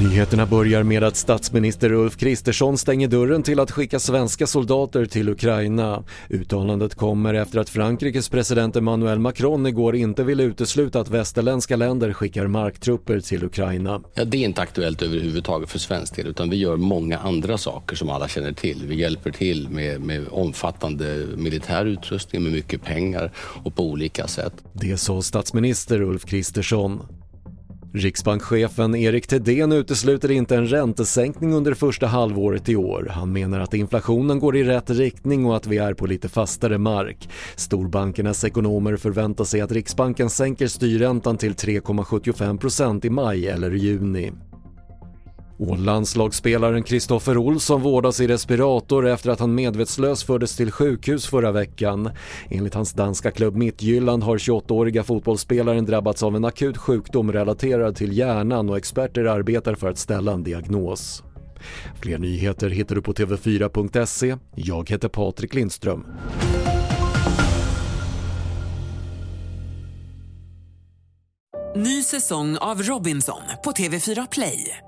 Nyheterna börjar med att statsminister Ulf Kristersson stänger dörren till att skicka svenska soldater till Ukraina. Uttalandet kommer efter att Frankrikes president Emmanuel Macron igår inte ville utesluta att västerländska länder skickar marktrupper till Ukraina. Ja, det är inte aktuellt överhuvudtaget för svensk del utan vi gör många andra saker som alla känner till. Vi hjälper till med, med omfattande militär utrustning med mycket pengar och på olika sätt. Det sa statsminister Ulf Kristersson. Riksbankschefen Erik Thedéen utesluter inte en räntesänkning under första halvåret i år. Han menar att inflationen går i rätt riktning och att vi är på lite fastare mark. Storbankernas ekonomer förväntar sig att Riksbanken sänker styrräntan till 3,75% i maj eller juni. Och landslagsspelaren Kristoffer Olsson vårdas i respirator efter att han medvetslös fördes till sjukhus förra veckan. Enligt hans danska klubb Midtjylland har 28-åriga fotbollsspelaren drabbats av en akut sjukdom relaterad till hjärnan och experter arbetar för att ställa en diagnos. Fler nyheter hittar du på TV4.se. Jag heter Patrik Lindström. Ny säsong av Robinson på TV4 Play.